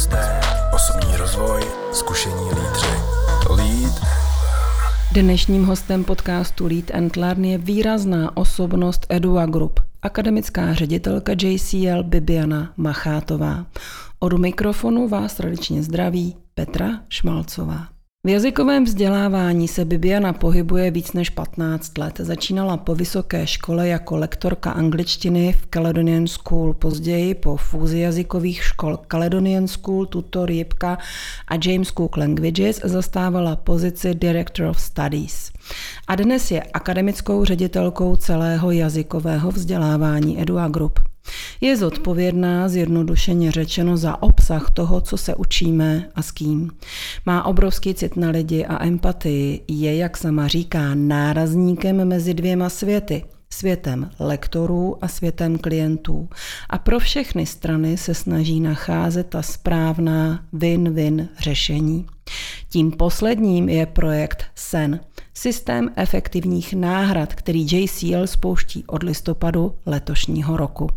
hosté, osobní rozvoj, zkušení lídři. Lead Dnešním hostem podcastu Lead and Learn je výrazná osobnost Edua Group, akademická ředitelka JCL Bibiana Machátová. Od mikrofonu vás tradičně zdraví Petra Šmalcová. V jazykovém vzdělávání se Bibiana pohybuje víc než 15 let. Začínala po vysoké škole jako lektorka angličtiny v Caledonian School, později po fúzi jazykových škol Caledonian School, tutor Jipka a James Cook Languages zastávala pozici Director of Studies. A dnes je akademickou ředitelkou celého jazykového vzdělávání Edua Group. Je zodpovědná, zjednodušeně řečeno, za obsah toho, co se učíme a s kým. Má obrovský cit na lidi a empatii. Je, jak sama říká, nárazníkem mezi dvěma světy světem lektorů a světem klientů. A pro všechny strany se snaží nacházet ta správná win-win řešení. Tím posledním je projekt SEN, systém efektivních náhrad, který JCL spouští od listopadu letošního roku.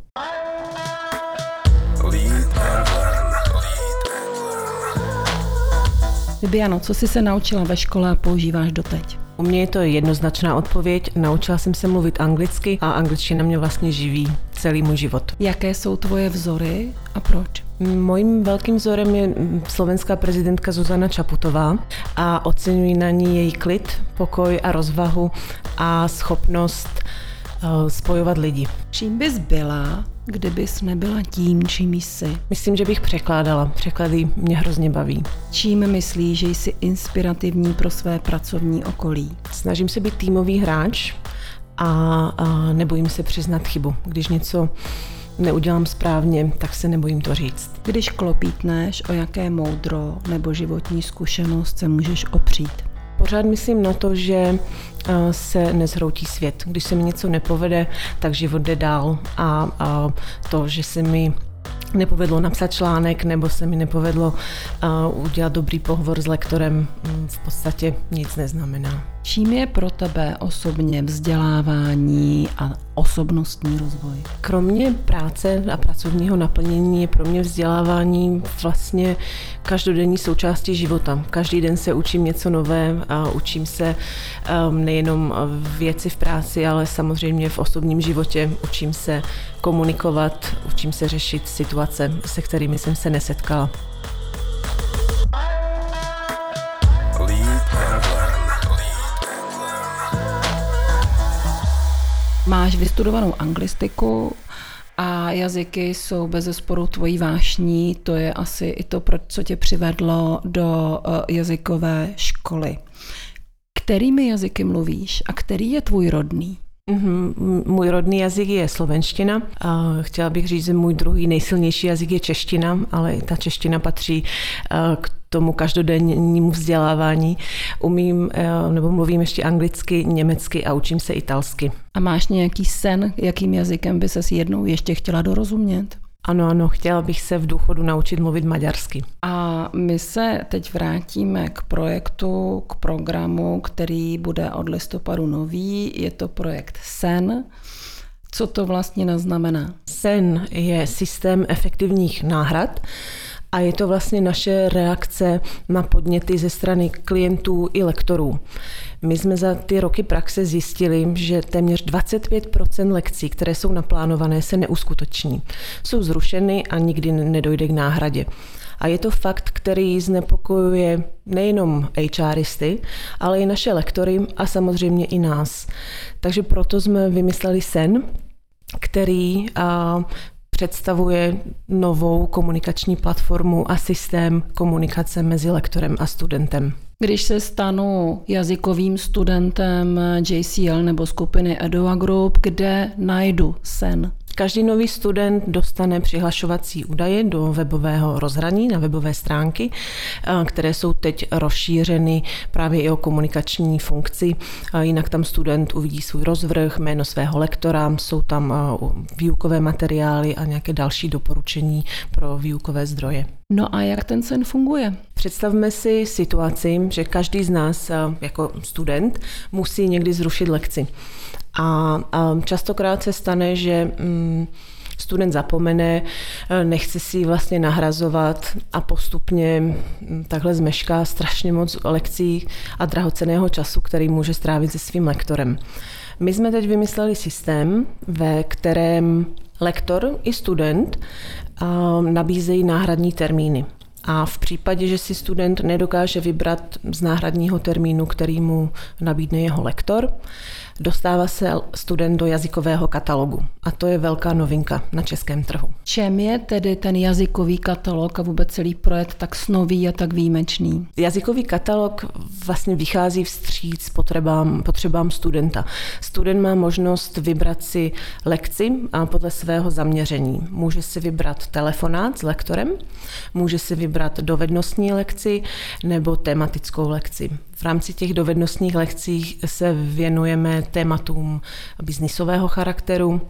Bibiano, co jsi se naučila ve škole a používáš doteď? U mě je to jednoznačná odpověď. Naučila jsem se mluvit anglicky a angličtina mě vlastně živí celý můj život. Jaké jsou tvoje vzory a proč? Mojím velkým vzorem je slovenská prezidentka Zuzana Čaputová a oceňuji na ní její klid, pokoj a rozvahu a schopnost eh, spojovat lidi. Čím bys byla, kdybys nebyla tím, čím jsi? Myslím, že bych překládala. Překlady mě hrozně baví. Čím myslíš, že jsi inspirativní pro své pracovní okolí? Snažím se být týmový hráč a, a nebojím se přiznat chybu. Když něco neudělám správně, tak se nebojím to říct. Když klopítneš, o jaké moudro nebo životní zkušenost se můžeš opřít? Pořád myslím na to, že se nezhroutí svět. Když se mi něco nepovede, tak život jde dál a, to, že se mi nepovedlo napsat článek nebo se mi nepovedlo uh, udělat dobrý pohovor s lektorem, v podstatě nic neznamená. Čím je pro tebe osobně vzdělávání a osobnostní rozvoj? Kromě práce a pracovního naplnění je pro mě vzdělávání vlastně každodenní součástí života. Každý den se učím něco nové a učím se um, nejenom věci v práci, ale samozřejmě v osobním životě. Učím se komunikovat, učím se řešit situace, se kterými jsem se nesetkala. Máš vystudovanou anglistiku a jazyky jsou bez zesporu tvojí vášní, to je asi i to, co tě přivedlo do eh, jazykové školy. Kterými jazyky mluvíš a který je tvůj rodný? Mm-hmm. Můj rodný jazyk je slovenština. A chtěla bych říct, že můj druhý nejsilnější jazyk je čeština, ale ta čeština patří eh, k tomu každodennímu vzdělávání. Umím eh, nebo mluvím ještě anglicky, německy a učím se italsky. A máš nějaký sen, jakým jazykem by ses jednou ještě chtěla dorozumět? Ano, ano, chtěla bych se v důchodu naučit mluvit maďarsky. A my se teď vrátíme k projektu, k programu, který bude od listopadu nový. Je to projekt SEN. Co to vlastně naznamená? SEN je systém efektivních náhrad a je to vlastně naše reakce na podněty ze strany klientů i lektorů. My jsme za ty roky praxe zjistili, že téměř 25% lekcí, které jsou naplánované, se neuskuteční. Jsou zrušeny a nikdy nedojde k náhradě. A je to fakt, který znepokojuje nejenom HRisty, ale i naše lektory a samozřejmě i nás. Takže proto jsme vymysleli sen, který představuje novou komunikační platformu a systém komunikace mezi lektorem a studentem. Když se stanu jazykovým studentem JCL nebo skupiny Edoa Group, kde najdu sen? Každý nový student dostane přihlašovací údaje do webového rozhraní na webové stránky, eh, které jsou teď rozšířeny právě i o komunikační funkci. Jinak tam student uvidí svůj rozvrh, jméno svého lektora, jsou tam eh, výukové materiály a nějaké další doporučení pro výukové zdroje. No a jak ten sen funguje? Představme si situaci, že každý z nás eh, jako student musí někdy zrušit lekci. A, častokrát se stane, že mm, student zapomene, eh, nechce si vlastně nahrazovat a postupně hm, takhle zmešká strašně moc lekcí a drahoceného času, který může strávit se svým lektorem. My jsme teď vymysleli systém, ve kterém lektor i student nabízejí náhradní termíny. A v případě, že si student nedokáže vybrat z náhradního termínu, který mu nabídne jeho lektor, dostává se student do jazykového katalogu. A to je velká novinka na českém trhu. Čem je tedy ten jazykový katalog a vůbec celý projekt tak snový a tak výjimečný? Jazykový katalog vlastně vychází vstříc potřebám, potřebám studenta. Student má možnost vybrat si lekci a podle svého zaměření. Může si vybrat telefonát s lektorem, může si vybrat dovednostní lekci nebo tematickou lekci. V rámci těch dovednostních lekcí se věnujeme tématům biznisového charakteru,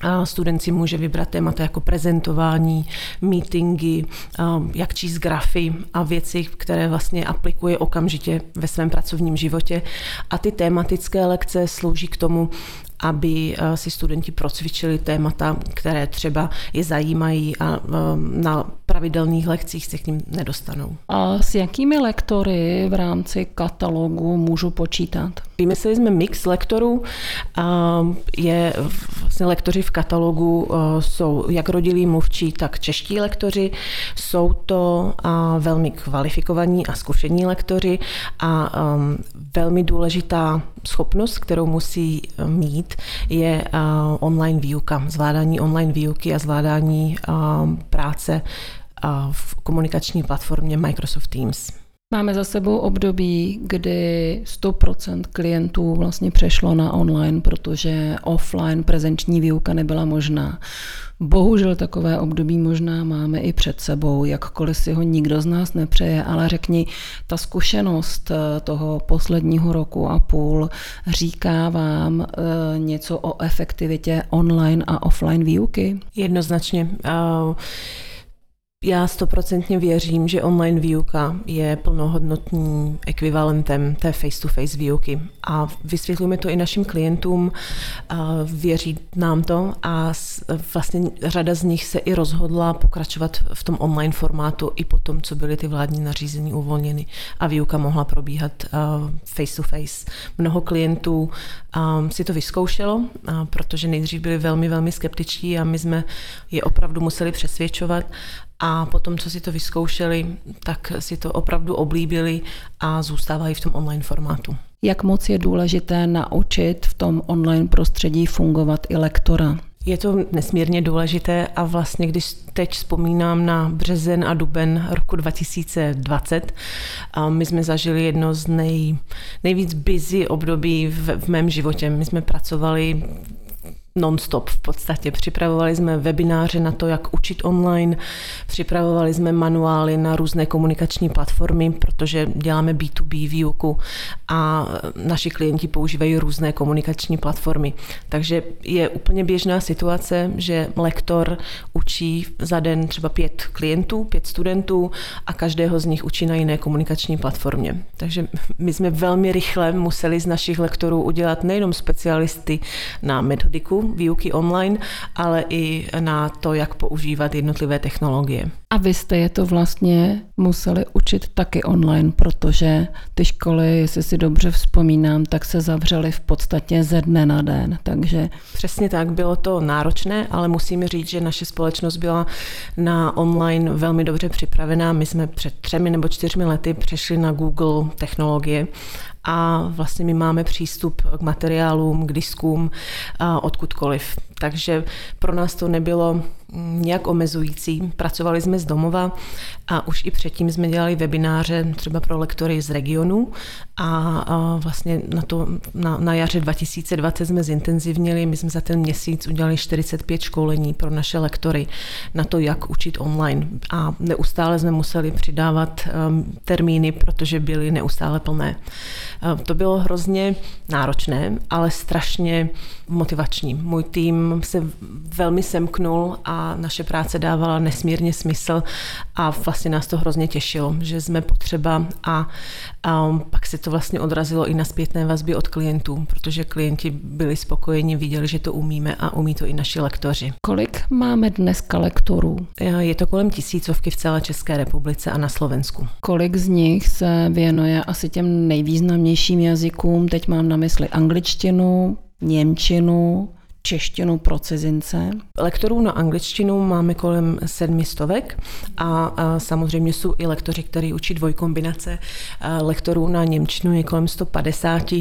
a student si může vybrat témata jako prezentování, meetingy, jak číst grafy a věci, které vlastně aplikuje okamžitě ve svém pracovním životě. A ty tématické lekce slouží k tomu, aby si studenti procvičili témata, které třeba je zajímají a na pravidelných lekcích se k ním nedostanou. A s jakými lektory v rámci katalogu můžu počítat? Vymysleli jsme mix lektorů. Je vlastně lektoři v katalogu jsou jak rodilí mluvčí, tak čeští lektoři. Jsou to velmi kvalifikovaní a zkušení lektoři a velmi důležitá schopnost, kterou musí mít, je online výuka, zvládání online výuky a zvládání práce v komunikační platformě Microsoft Teams. Máme za sebou období, kdy 100% klientů vlastně přešlo na online, protože offline prezenční výuka nebyla možná. Bohužel takové období možná máme i před sebou, jakkoliv si ho nikdo z nás nepřeje, ale řekni, ta zkušenost eh, toho posledního roku a půl říká vám eh, něco o efektivitě online a offline výuky? Jednoznačně. Uh... Já stoprocentně věřím, že online výuka je plnohodnotným ekvivalentem té face-to-face výuky. A vysvětlujeme to i našim klientům, věří nám to a vlastně řada z nich se i rozhodla pokračovat v tom online formátu i po tom, co byly ty vládní nařízení uvolněny a výuka mohla probíhat face-to-face. Mnoho klientů si to vyzkoušelo, protože nejdřív byli velmi, velmi skeptičtí a my jsme je opravdu museli přesvědčovat a potom, co si to vyzkoušeli, tak si to opravdu oblíbili a zůstávají v tom online formátu. Jak moc je důležité naučit v tom online prostředí fungovat i lektora? Je to nesmírně důležité a vlastně, když teď vzpomínám na březen a duben roku 2020, a my jsme zažili jedno z nej, nejvíc busy období v, v mém životě. My jsme pracovali non-stop v podstatě. Připravovali jsme webináře na to, jak učit online, připravovali jsme manuály na různé komunikační platformy, protože děláme B2B výuku a naši klienti používají různé komunikační platformy. Takže je úplně běžná situace, že lektor učí za den třeba pět klientů, pět studentů a každého z nich učí na jiné komunikační platformě. Takže my jsme velmi rychle museli z našich lektorů udělat nejenom specialisty na metodiku, výuky online, ale i na to, jak používat jednotlivé technologie. A vy jste je to vlastně museli učit taky online, protože ty školy, jestli si dobře vzpomínám, tak se zavřely v podstatě ze dne na den. Takže... Přesně tak, bylo to náročné, ale musím říct, že naše společnost byla na online velmi dobře připravená. My jsme před třemi nebo čtyřmi lety přešli na Google technologie a vlastně my máme přístup k materiálům, k diskům odkudkoliv. Takže pro nás to nebylo nějak omezující. Pracovali jsme z domova a už i předtím jsme dělali webináře třeba pro lektory z regionu a, a vlastně na, to, na, na jaře 2020 jsme zintenzivnili, my jsme za ten měsíc udělali 45 školení pro naše lektory na to, jak učit online a neustále jsme museli přidávat um, termíny, protože byly neustále plné. Uh, to bylo hrozně náročné, ale strašně motivační. Můj tým se velmi semknul a naše práce dávala nesmírně smysl a vlastně nás to hrozně těšilo, že jsme potřeba a, a pak se to vlastně odrazilo i na zpětné vazby od klientů, protože klienti byli spokojeni, viděli, že to umíme a umí to i naši lektoři. Kolik máme dneska lektorů? Je to kolem tisícovky v celé České republice a na Slovensku. Kolik z nich se věnuje asi těm nejvýznamnějším jazykům? Teď mám na mysli angličtinu, němčinu, češtinu pro cizince? Lektorů na angličtinu máme kolem sedmi stovek a, a samozřejmě jsou i lektoři, kteří učí dvojkombinace. A lektorů na němčinu je kolem 150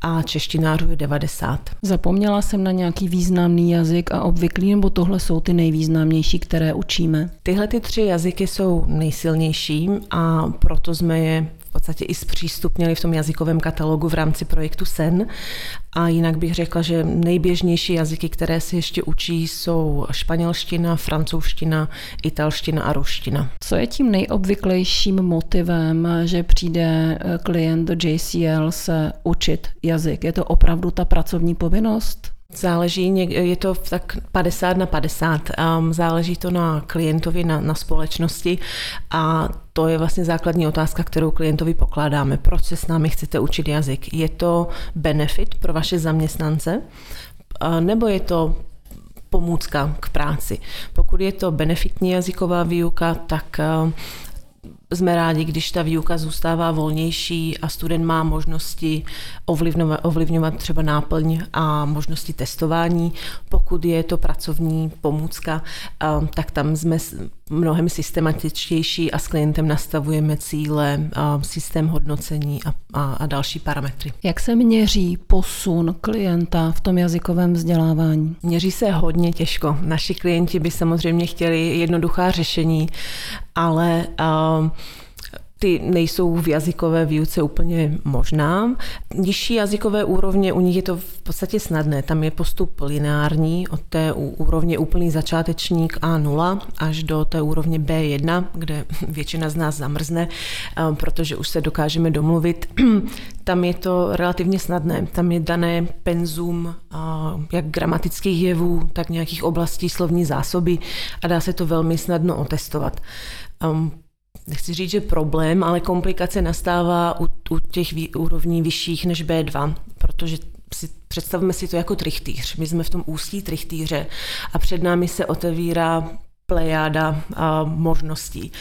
a češtinářů je 90. Zapomněla jsem na nějaký významný jazyk a obvyklý, nebo tohle jsou ty nejvýznamnější, které učíme? Tyhle ty tři jazyky jsou nejsilnější a proto jsme je v podstatě i zpřístupnili v tom jazykovém katalogu v rámci projektu SEN. A jinak bych řekla, že nejběžnější jazyky, které se ještě učí, jsou španělština, francouzština, italština a ruština. Co je tím nejobvyklejším motivem, že přijde eh, klient do JCL se učit jazyk? Je to opravdu ta pracovní povinnost? Záleží, je to tak 50 na 50. Um, záleží to na klientovi, na, na společnosti a to je vlastně základní otázka, kterou klientovi pokládáme. Proč se s námi chcete učit jazyk? Je to benefit pro vaše zaměstnance? Nebo je to pomůcka k práci. Pokud je to benefitní jazyková výuka, tak jsme rádi, když ta výuka zůstává volnější a student má možnosti ovlivňovat, ovlivňovat třeba náplň a možnosti testování. Pokud je to pracovní pomůcka, tak tam jsme mnohem systematičtější a s klientem nastavujeme cíle, systém hodnocení a, a, a další parametry. Jak se měří posun klienta v tom jazykovém vzdělávání? Měří se hodně těžko. Naši klienti by samozřejmě chtěli jednoduchá řešení, ale uh, ty nejsou v jazykové výuce úplně možná. Nižší jazykové úrovně, u nich je to v podstatě snadné. Tam je postup lineární od té úrovně úplný začátečník A0 až do té úrovně B1, kde většina z nás zamrzne, eh, protože už se dokážeme domluvit. Tam je to relativně snadné. Tam je dané penzum eh, jak gramatických jevů, tak nějakých oblastí slovní zásoby a dá se to velmi snadno otestovat. Nechci říct, že problém, ale komplikace nastává u, u těch vý, úrovní vyšších než B2, protože si, představme si to jako trichtýř. My jsme v tom ústí trichtýře a před námi se otevírá plejáda možností.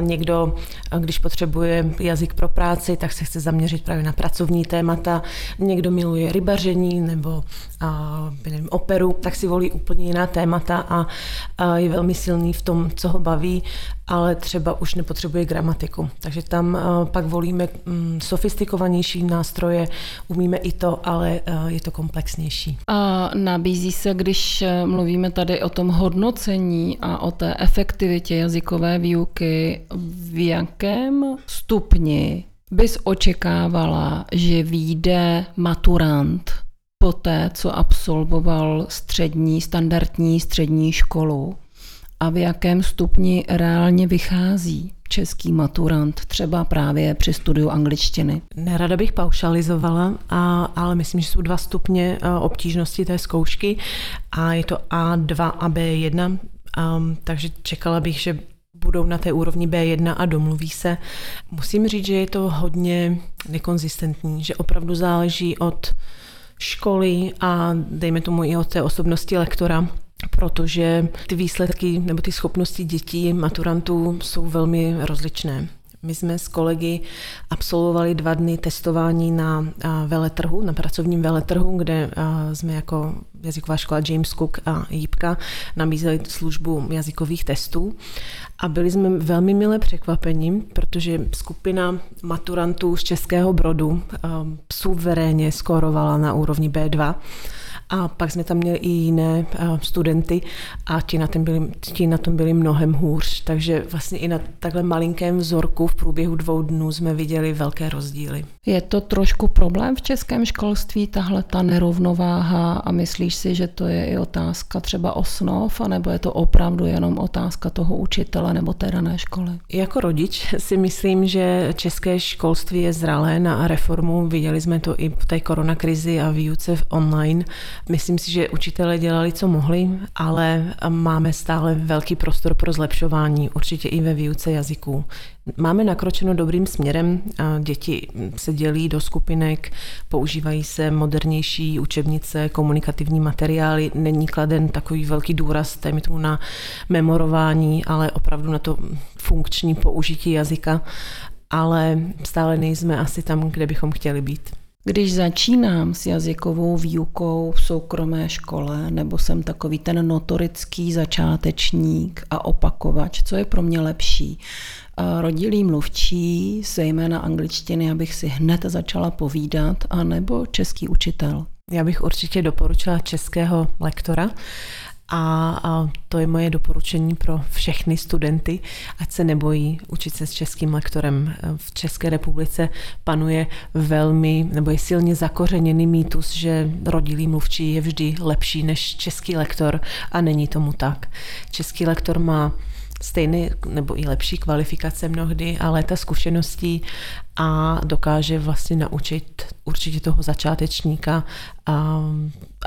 Někdo, když potřebuje jazyk pro práci, tak se chce zaměřit právě na pracovní témata. Někdo miluje rybaření nebo nevím, operu, tak si volí úplně jiná témata a, je velmi silný v tom, co ho baví, ale třeba už nepotřebuje gramatiku. Takže tam pak volíme mm, sofistikovanější nástroje, umíme i to, ale je to komplexnější. A nabízí se, když e, mluvíme tady o tom hodnocení a o té efektivitě jazykové výuky, v jakém stupni bys očekávala, že vyjde maturant po té, co absolvoval střední, standardní střední školu a v jakém stupni reálně vychází český maturant, třeba právě při studiu angličtiny? Nerada bych paušalizovala, a, ale myslím, že jsou dva stupně obtížnosti té zkoušky a je to A2 a B1, um, takže čekala bych, že budou na té úrovni B1 a domluví se. Musím říct, že je to hodně nekonzistentní, že opravdu záleží od školy a dejme tomu i od té osobnosti lektora, protože ty výsledky nebo ty schopnosti dětí, maturantů jsou velmi rozličné. My jsme s kolegy absolvovali dva dny testování na veletrhu, na pracovním veletrhu, kde jsme jako jazyková škola James Cook a Jípka nabízeli službu jazykových testů. A byli jsme velmi milé překvapení, protože skupina maturantů z Českého Brodu suverénně skorovala na úrovni B2 a pak jsme tam měli i jiné studenty a ti na, tom byli, ti na tom byli mnohem hůř. Takže vlastně i na takhle malinkém vzorku v průběhu dvou dnů jsme viděli velké rozdíly. Je to trošku problém v českém školství, tahle ta nerovnováha a myslíš si, že to je i otázka třeba osnov, anebo je to opravdu jenom otázka toho učitele nebo té dané školy? Jako rodič si myslím, že české školství je zralé na reformu. Viděli jsme to i v té koronakrizi a výuce online Myslím si, že učitelé dělali, co mohli, ale máme stále velký prostor pro zlepšování, určitě i ve výuce jazyků. Máme nakročeno dobrým směrem. Děti se dělí do skupinek, používají se modernější učebnice, komunikativní materiály. Není kladen takový velký důraz tomu na memorování, ale opravdu na to funkční použití jazyka. Ale stále nejsme asi tam, kde bychom chtěli být. Když začínám s jazykovou výukou v soukromé škole, nebo jsem takový ten notorický začátečník a opakovač, co je pro mě lepší? Rodilý mluvčí, zejména angličtiny, abych si hned začala povídat, anebo český učitel? Já bych určitě doporučila českého lektora, a, a to je moje doporučení pro všechny studenty, ať se nebojí učit se s českým lektorem. V České republice panuje velmi, nebo je silně zakořeněný mýtus, že rodilý mluvčí je vždy lepší než český lektor a není tomu tak. Český lektor má stejné nebo i lepší kvalifikace mnohdy a léta zkušeností a dokáže vlastně naučit určitě toho začátečníka a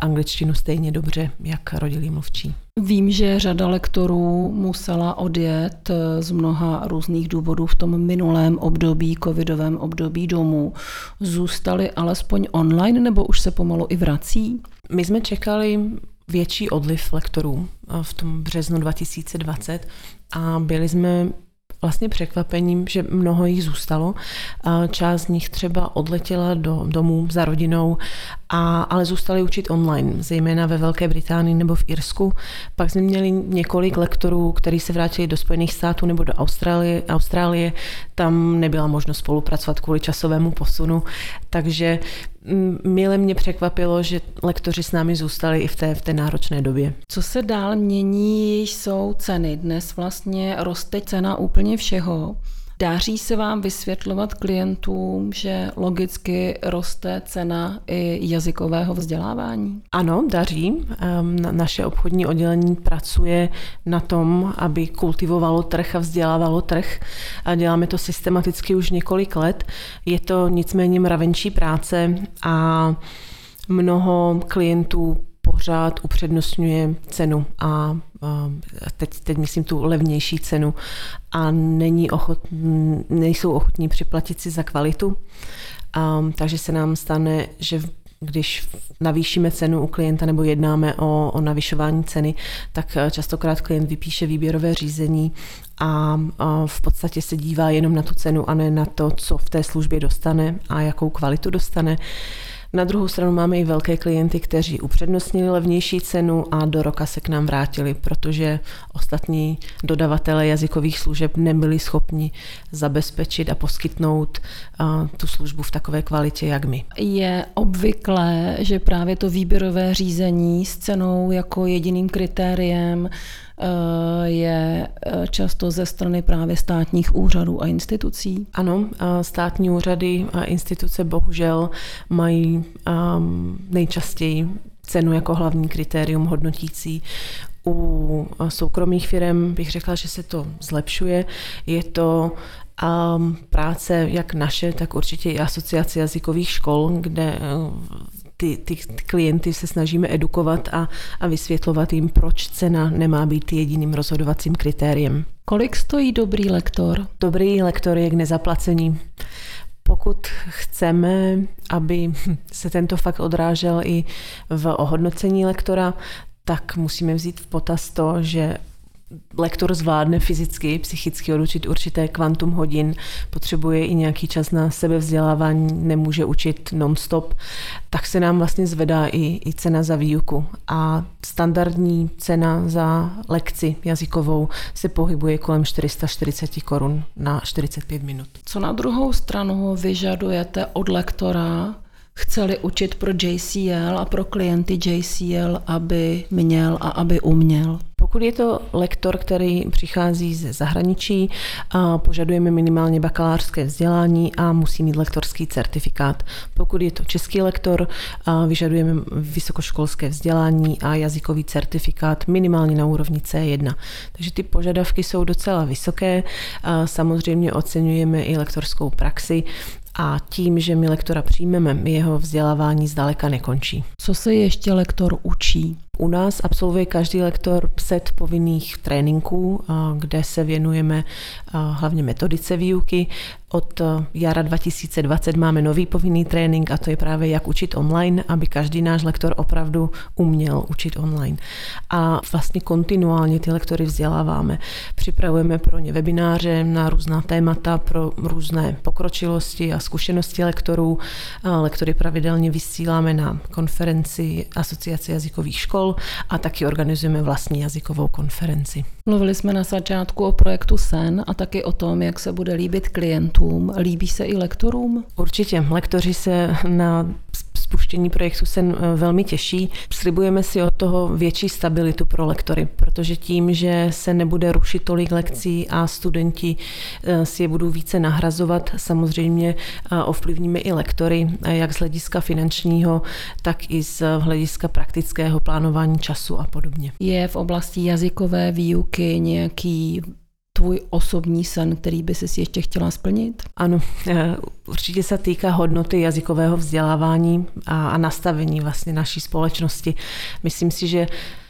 angličtinu stejně dobře, jak rodilý mluvčí. Vím, že řada lektorů musela odjet z mnoha různých důvodů v tom minulém období, covidovém období domů. Zůstali alespoň online nebo už se pomalu i vrací? My jsme čekali větší odliv lektorů v tom březnu 2020 a byli jsme vlastně překvapením, že mnoho jich zůstalo. Část z nich třeba odletěla do domů za rodinou, a, ale zůstali učit online, zejména ve Velké Británii nebo v Irsku. Pak jsme měli několik lektorů, kteří se vrátili do Spojených států nebo do Austrálie. Austrálie. Tam nebyla možnost spolupracovat kvůli časovému posunu, takže Mile mě překvapilo, že lektoři s námi zůstali i v té, v té náročné době. Co se dál mění, jsou ceny. Dnes vlastně roste cena úplně všeho. Dáří se vám vysvětlovat klientům, že logicky roste cena i jazykového vzdělávání? Ano, daří. Naše obchodní oddělení pracuje na tom, aby kultivovalo trh a vzdělávalo trh. Děláme to systematicky už několik let. Je to nicméně mravenčí práce a mnoho klientů pořád upřednostňuje cenu a teď, teď myslím tu levnější cenu a není ochot, nejsou ochotní připlatit si za kvalitu. A, takže se nám stane, že když navýšíme cenu u klienta nebo jednáme o, o navyšování ceny, tak častokrát klient vypíše výběrové řízení a, a v podstatě se dívá jenom na tu cenu a ne na to, co v té službě dostane a jakou kvalitu dostane. Na druhou stranu máme i velké klienty, kteří upřednostnili levnější cenu a do roka se k nám vrátili, protože ostatní dodavatelé jazykových služeb nebyli schopni zabezpečit a poskytnout tu službu v takové kvalitě, jak my. Je obvyklé, že právě to výběrové řízení s cenou jako jediným kritériem je eh, často ze strany právě státních úřadů a institucí? Ano, státní úřady a instituce bohužel mají ehm, nejčastěji cenu jako hlavní kritérium hodnotící. U soukromých firm bych řekla, že se to zlepšuje. Je to um, práce jak naše, tak určitě i asociace jazykových škol, kde ty, ty klienty se snažíme edukovat a, a vysvětlovat jim, proč cena nemá být jediným rozhodovacím kritériem. Kolik stojí dobrý lektor? Dobrý lektor je k nezaplacení. Pokud chceme, aby se tento fakt odrážel i v ohodnocení lektora, tak musíme vzít v potaz to, že lektor zvládne fyzicky, psychicky odučit určité kvantum hodin, potřebuje i nějaký čas na sebevzdělávání, nemůže učit non-stop, tak se nám vlastně zvedá i, i cena za výuku. A standardní cena za lekci jazykovou se pohybuje kolem 440 korun na 45 minut. Co na druhou stranu vyžadujete od lektora, chceli učit pro JCL a pro klienty JCL, aby měl a aby uměl? Pokud je to lektor, který přichází ze zahraničí, požadujeme minimálně bakalářské vzdělání a musí mít lektorský certifikát. Pokud je to český lektor, vyžadujeme vysokoškolské vzdělání a jazykový certifikát minimálně na úrovni C1. Takže ty požadavky jsou docela vysoké. Samozřejmě oceňujeme i lektorskou praxi a tím, že my lektora přijmeme, jeho vzdělávání zdaleka nekončí. Co se ještě lektor učí? U nás absolvuje každý lektor set povinných tréninků, kde se věnujeme hlavně metodice výuky. Od jara 2020 máme nový povinný trénink a to je právě jak učit online, aby každý náš lektor opravdu uměl učit online. A vlastně kontinuálně ty lektory vzděláváme. Připravujeme pro ně webináře na různá témata, pro různé pokročilosti a zkušenosti lektorů. Lektory pravidelně vysíláme na konferenci Asociace jazykových škol a taky organizujeme vlastní jazykovou konferenci. Mluvili jsme na začátku o projektu SEN a taky o tom, jak se bude líbit klientům. Líbí se i lektorům? Určitě. Lektoři se na spuštění projektu se eh, velmi těší. Slibujeme si od toho větší stabilitu pro lektory, protože tím, že se nebude rušit tolik lekcí a studenti eh, si je budou více nahrazovat, samozřejmě eh, ovlivníme i lektory, jak z hlediska finančního, tak i z hlediska praktického plánování času a podobně. Je v oblasti jazykové výuky nějaký tvůj osobní sen, který by si ještě chtěla splnit? Ano, eh, určitě se týká hodnoty jazykového vzdělávání a, a nastavení vlastně naší společnosti. Myslím si, že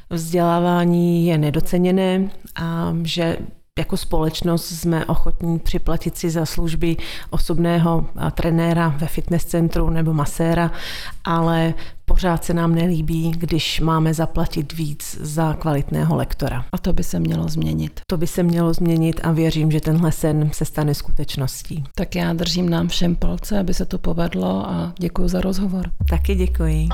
vzdělávání je nedoceněné a že jako společnost jsme ochotní připlatit si za služby osobného trenéra ve fitness centru nebo maséra, ale pořád se nám nelíbí, když máme zaplatit víc za kvalitného lektora. A to by se mělo změnit. To by se mělo změnit a věřím, že tenhle sen se stane skutečností. Tak já držím nám všem palce, aby se to povedlo a děkuji za rozhovor. Taky děkuji.